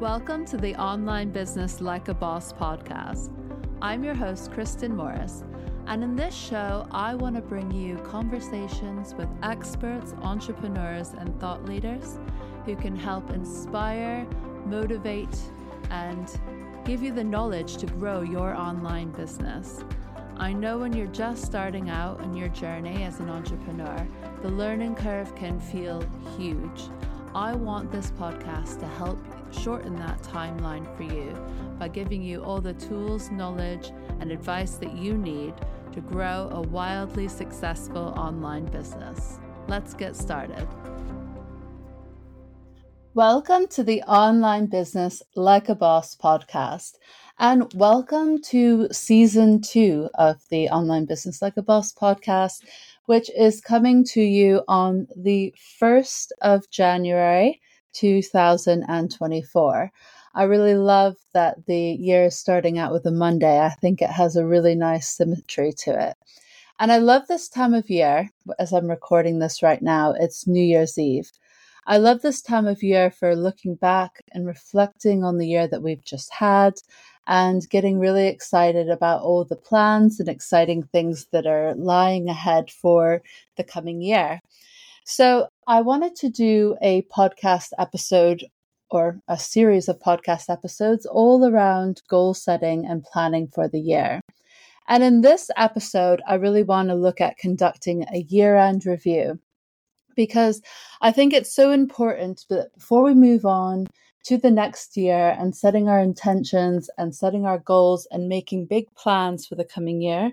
Welcome to the Online Business Like a Boss podcast. I'm your host, Kristin Morris, and in this show, I want to bring you conversations with experts, entrepreneurs, and thought leaders who can help inspire, motivate, and give you the knowledge to grow your online business. I know when you're just starting out on your journey as an entrepreneur, the learning curve can feel huge. I want this podcast to help shorten that timeline for you by giving you all the tools, knowledge, and advice that you need to grow a wildly successful online business. Let's get started. Welcome to the Online Business Like a Boss podcast, and welcome to season two of the Online Business Like a Boss podcast, which is coming to you on the 1st of January 2024. I really love that the year is starting out with a Monday. I think it has a really nice symmetry to it. And I love this time of year, as I'm recording this right now, it's New Year's Eve. I love this time of year for looking back and reflecting on the year that we've just had and getting really excited about all the plans and exciting things that are lying ahead for the coming year. So, I wanted to do a podcast episode or a series of podcast episodes all around goal setting and planning for the year. And in this episode, I really want to look at conducting a year end review because I think it's so important that before we move on to the next year and setting our intentions and setting our goals and making big plans for the coming year,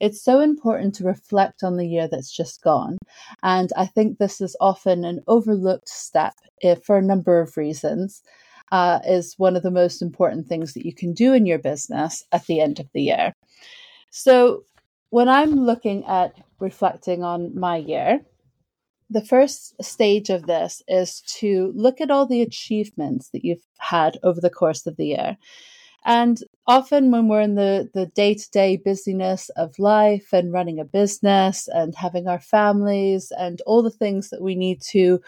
it's so important to reflect on the year that's just gone. And I think this is often an overlooked step if, for a number of reasons. Uh, is one of the most important things that you can do in your business at the end of the year. So, when I'm looking at reflecting on my year, the first stage of this is to look at all the achievements that you've had over the course of the year. And often, when we're in the, the day-to-day busyness of life and running a business and having our families and all the things that we need to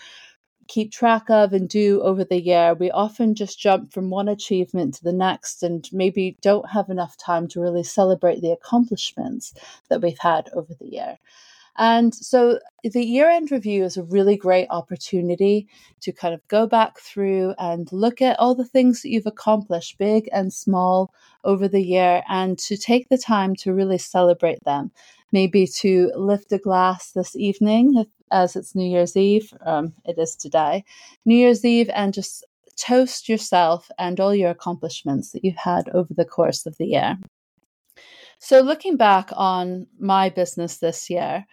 keep track of and do over the year, we often just jump from one achievement to the next and maybe don't have enough time to really celebrate the accomplishments that we've had over the year. And so the year end review is a really great opportunity to kind of go back through and look at all the things that you've accomplished, big and small, over the year, and to take the time to really celebrate them. Maybe to lift a glass this evening, as it's New Year's Eve, um, it is today, New Year's Eve, and just toast yourself and all your accomplishments that you've had over the course of the year. So, looking back on my business this year,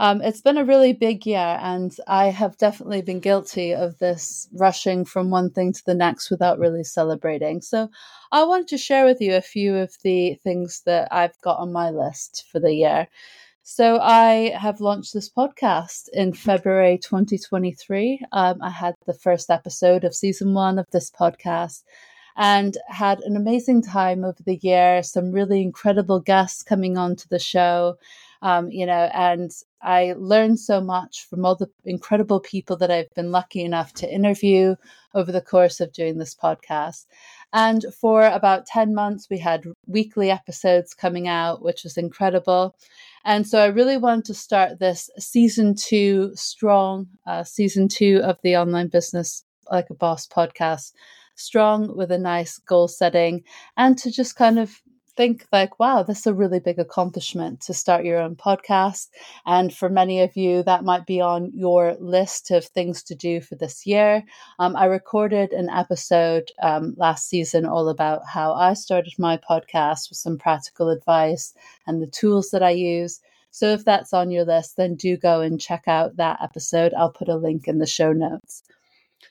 um, it's been a really big year, and I have definitely been guilty of this rushing from one thing to the next without really celebrating. So, I wanted to share with you a few of the things that I've got on my list for the year. So, I have launched this podcast in February 2023. Um, I had the first episode of season one of this podcast and had an amazing time over the year. Some really incredible guests coming on to the show, um, you know, and I learned so much from all the incredible people that I've been lucky enough to interview over the course of doing this podcast. And for about 10 months, we had weekly episodes coming out, which was incredible. And so I really wanted to start this season two strong, uh, season two of the Online Business Like a Boss podcast strong with a nice goal setting and to just kind of think like wow this is a really big accomplishment to start your own podcast. And for many of you that might be on your list of things to do for this year. Um, i recorded an episode um, last season all about how i started my podcast with some practical advice and the tools that i use. So if that's on your list then do go and check out that episode. I'll put a link in the show notes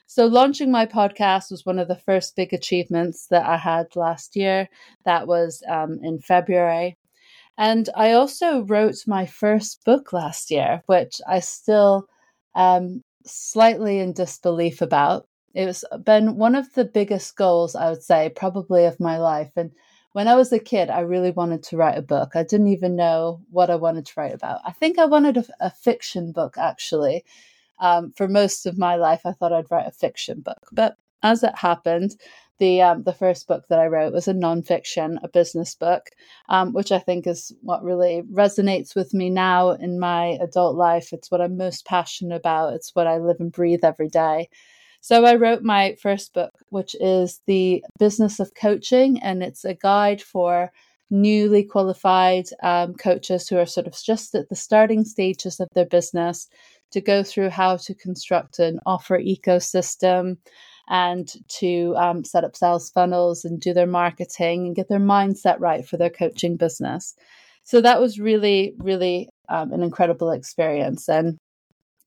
so, launching my podcast was one of the first big achievements that I had last year. That was um, in February. And I also wrote my first book last year, which I still am slightly in disbelief about. It's been one of the biggest goals, I would say, probably of my life. And when I was a kid, I really wanted to write a book. I didn't even know what I wanted to write about. I think I wanted a, a fiction book, actually um, for most of my life, I thought I'd write a fiction book. But as it happened, the um, the first book that I wrote was a nonfiction, a business book, um, which I think is what really resonates with me now in my adult life. It's what I'm most passionate about. It's what I live and breathe every day. So I wrote my first book, which is the business of coaching, and it's a guide for newly qualified um, coaches who are sort of just at the starting stages of their business to go through how to construct an offer ecosystem and to um, set up sales funnels and do their marketing and get their mindset right for their coaching business. So that was really, really um, an incredible experience. And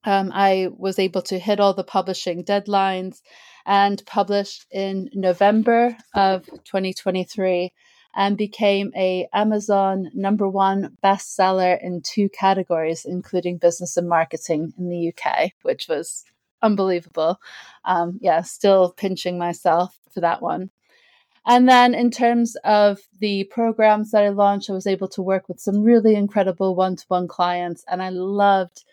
um, I was able to hit all the publishing deadlines and published in November of 2023 and became a Amazon number one bestseller in two categories, including business and marketing in the UK, which was unbelievable. Um, yeah, still pinching myself for that one. And then in terms of the programs that I launched, I was able to work with some really incredible one to one clients, and I loved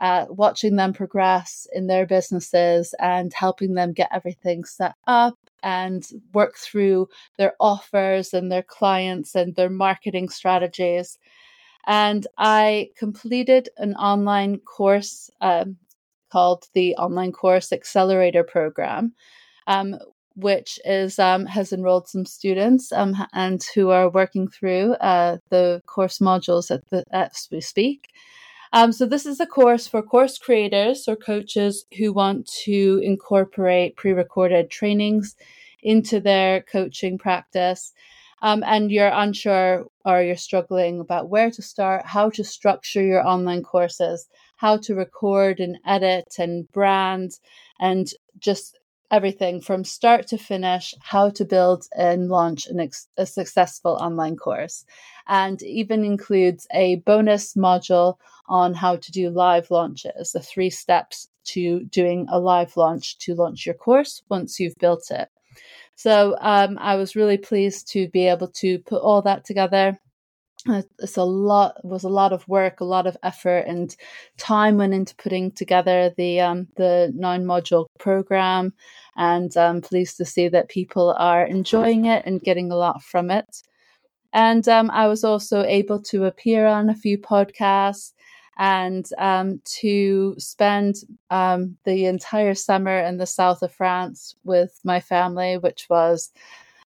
uh, watching them progress in their businesses and helping them get everything set up and work through their offers and their clients and their marketing strategies. And I completed an online course um, called the Online Course Accelerator Program, um, which is um, has enrolled some students um, and who are working through uh, the course modules at the as we speak. Um, so this is a course for course creators or coaches who want to incorporate pre-recorded trainings into their coaching practice. Um, and you're unsure or you're struggling about where to start, how to structure your online courses, how to record and edit and brand, and just everything from start to finish, how to build and launch an ex- a successful online course. And even includes a bonus module on how to do live launches, the three steps to doing a live launch to launch your course once you've built it. So um, I was really pleased to be able to put all that together it's a lot was a lot of work a lot of effort and time went into putting together the um, the nine module program. And i'm pleased to see that people are enjoying it and getting a lot from it. And um, i was also able to appear on a few podcasts and um, to spend um, the entire summer in the south of france with my family which was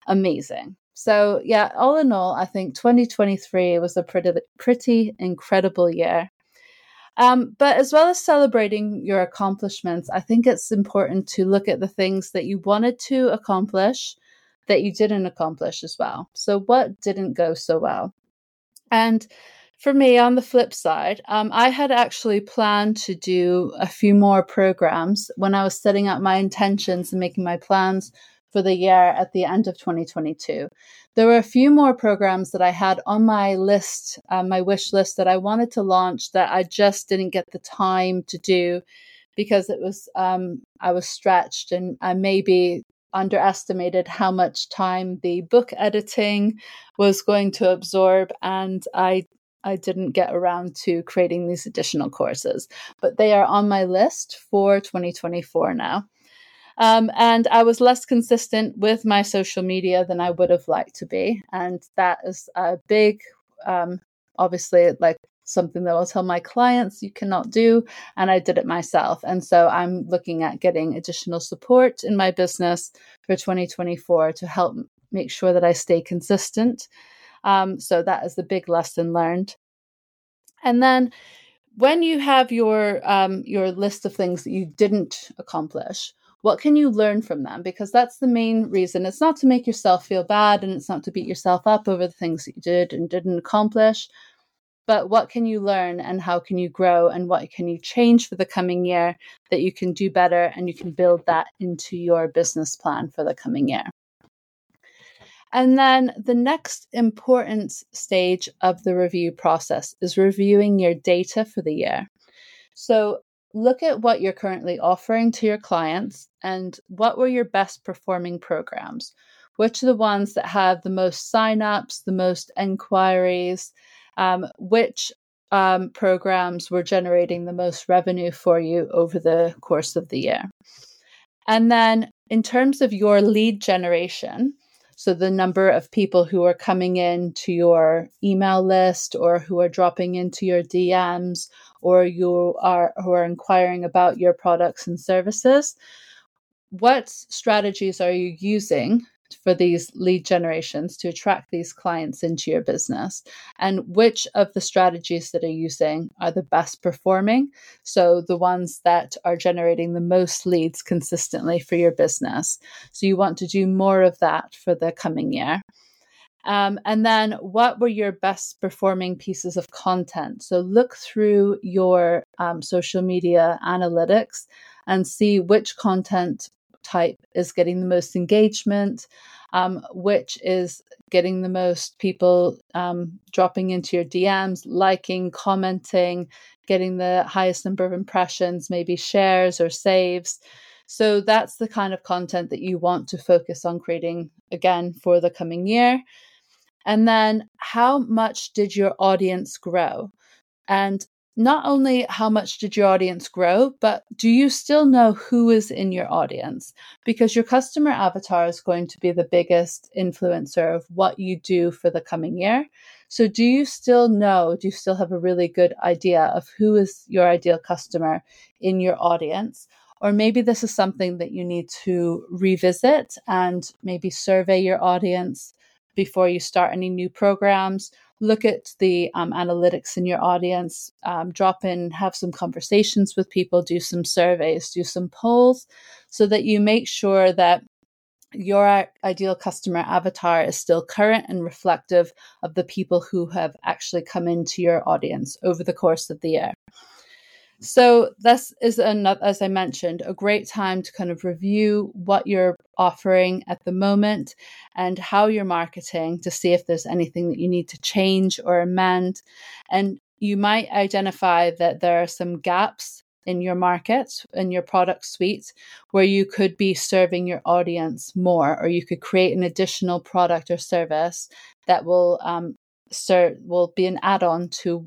amazing so yeah, all in all, I think 2023 was a pretty pretty incredible year. Um, but as well as celebrating your accomplishments, I think it's important to look at the things that you wanted to accomplish that you didn't accomplish as well. So what didn't go so well? And for me, on the flip side, um, I had actually planned to do a few more programs when I was setting up my intentions and making my plans for the year at the end of 2022. There were a few more programs that I had on my list, uh, my wish list that I wanted to launch that I just didn't get the time to do because it was um, I was stretched and I maybe underestimated how much time the book editing was going to absorb and I I didn't get around to creating these additional courses, but they are on my list for 2024 now. Um, and I was less consistent with my social media than I would have liked to be. And that is a big, um, obviously, like something that I'll tell my clients you cannot do. And I did it myself. And so I'm looking at getting additional support in my business for 2024 to help make sure that I stay consistent. Um, so that is the big lesson learned. And then when you have your um, your list of things that you didn't accomplish, what can you learn from them? Because that's the main reason. It's not to make yourself feel bad and it's not to beat yourself up over the things that you did and didn't accomplish. But what can you learn and how can you grow and what can you change for the coming year that you can do better and you can build that into your business plan for the coming year? And then the next important stage of the review process is reviewing your data for the year. So look at what you're currently offering to your clients and what were your best performing programs. Which are the ones that have the most signups, the most inquiries? Um, which um, programs were generating the most revenue for you over the course of the year? And then in terms of your lead generation, so the number of people who are coming in to your email list or who are dropping into your DMs or you are who are inquiring about your products and services, what strategies are you using for these lead generations to attract these clients into your business? And which of the strategies that are using are the best performing? So the ones that are generating the most leads consistently for your business. So you want to do more of that for the coming year um, and then what were your best performing pieces of content so look through your um, social media analytics and see which content type is getting the most engagement, um, which is getting the most people um, dropping into your DMs, liking, commenting, getting the highest number of impressions, maybe shares or saves. So that's the kind of content that you want to focus on creating again for the coming year. And then how much did your audience grow? And not only how much did your audience grow, but do you still know who is in your audience? Because your customer avatar is going to be the biggest influencer of what you do for the coming year. So, do you still know, do you still have a really good idea of who is your ideal customer in your audience? Or maybe this is something that you need to revisit and maybe survey your audience before you start any new programs look at the um, analytics in your audience, um, drop in, have some conversations with people, do some surveys, do some polls, so that you make sure that your ideal customer avatar is still current and reflective of the people who have actually come into your audience over the course of the year. So this is another, as I mentioned, a great time to kind of review what you're offering at the moment and how you're marketing to see if there's anything that you need to change or amend. And you might identify that there are some gaps in your market in your product suite where you could be serving your audience more or you could create an additional product or service that will um, serve will be an add-on to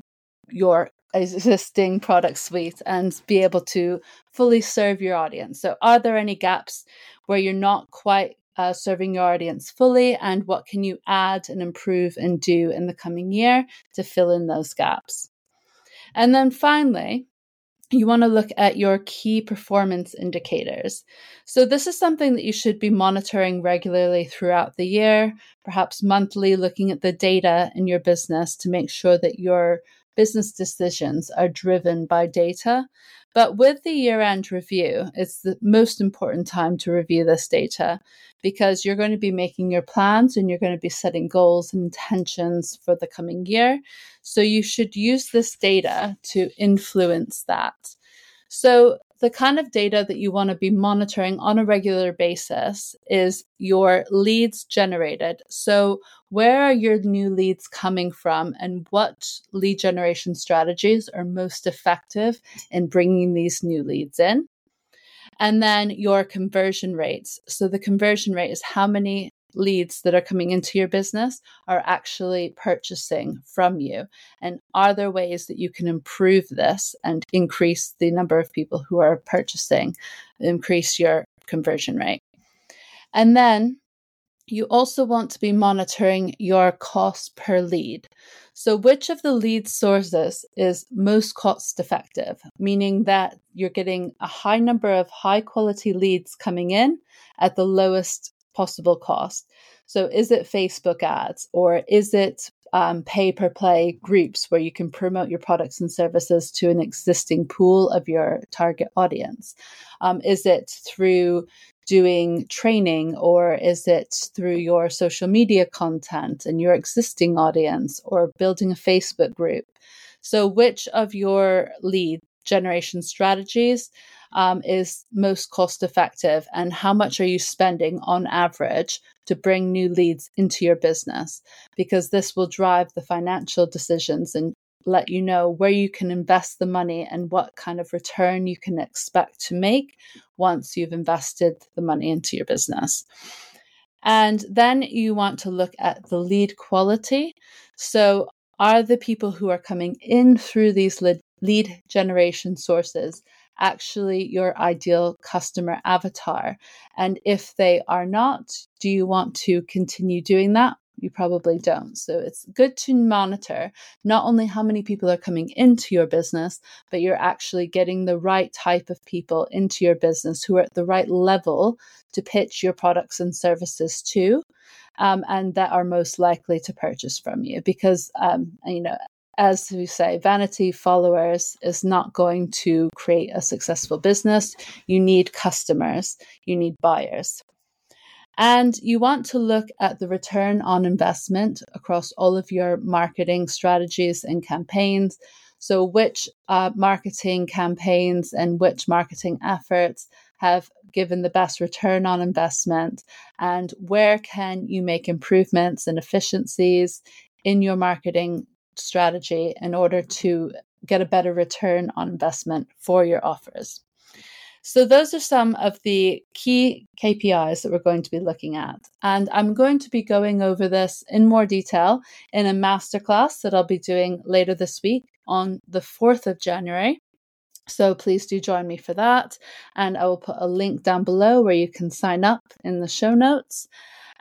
your existing product suite and be able to fully serve your audience. So, are there any gaps where you're not quite uh, serving your audience fully? And what can you add and improve and do in the coming year to fill in those gaps? And then finally, you want to look at your key performance indicators. So, this is something that you should be monitoring regularly throughout the year, perhaps monthly, looking at the data in your business to make sure that you're business decisions are driven by data. But with the year end review, it's the most important time to review this data because you're going to be making your plans and you're going to be setting goals and intentions for the coming year. So you should use this data to influence that. So the kind of data that you want to be monitoring on a regular basis is your leads generated. So, where are your new leads coming from, and what lead generation strategies are most effective in bringing these new leads in? And then your conversion rates. So, the conversion rate is how many leads that are coming into your business are actually purchasing from you? And are there ways that you can improve this and increase the number of people who are purchasing, increase your conversion rate? And then you also want to be monitoring your cost per lead. So, which of the lead sources is most cost effective, meaning that you're getting a high number of high quality leads coming in at the lowest possible cost. So, is it Facebook ads or is it um, pay per play groups where you can promote your products and services to an existing pool of your target audience? Um, is it through doing training or is it through your social media content and your existing audience or building a Facebook group? So, which of your lead generation strategies um, is most cost effective and how much are you spending on average to bring new leads into your business because this will drive the financial decisions and let you know where you can invest the money and what kind of return you can expect to make once you've invested the money into your business. And then you want to look at the lead quality. So, are the people who are coming in through these lead, lead generation sources actually your ideal customer avatar? And if they are not, do you want to continue doing that? You probably don't. So it's good to monitor not only how many people are coming into your business, but you're actually getting the right type of people into your business who are at the right level to pitch your products and services to. Um, and that are most likely to purchase from you because um, you know as we say, vanity followers is not going to create a successful business. You need customers, you need buyers. And you want to look at the return on investment across all of your marketing strategies and campaigns. So, which uh, marketing campaigns and which marketing efforts have given the best return on investment, and where can you make improvements and efficiencies in your marketing strategy in order to get a better return on investment for your offers. So, those are some of the key KPIs that we're going to be looking at. And I'm going to be going over this in more detail in a masterclass that I'll be doing later this week on the 4th of January. So, please do join me for that. And I will put a link down below where you can sign up in the show notes.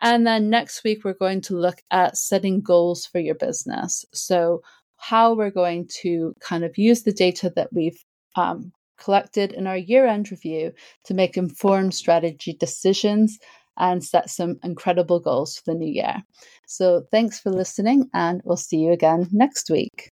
And then next week, we're going to look at setting goals for your business. So, how we're going to kind of use the data that we've um, collected in our year end review to make informed strategy decisions and set some incredible goals for the new year. So, thanks for listening, and we'll see you again next week.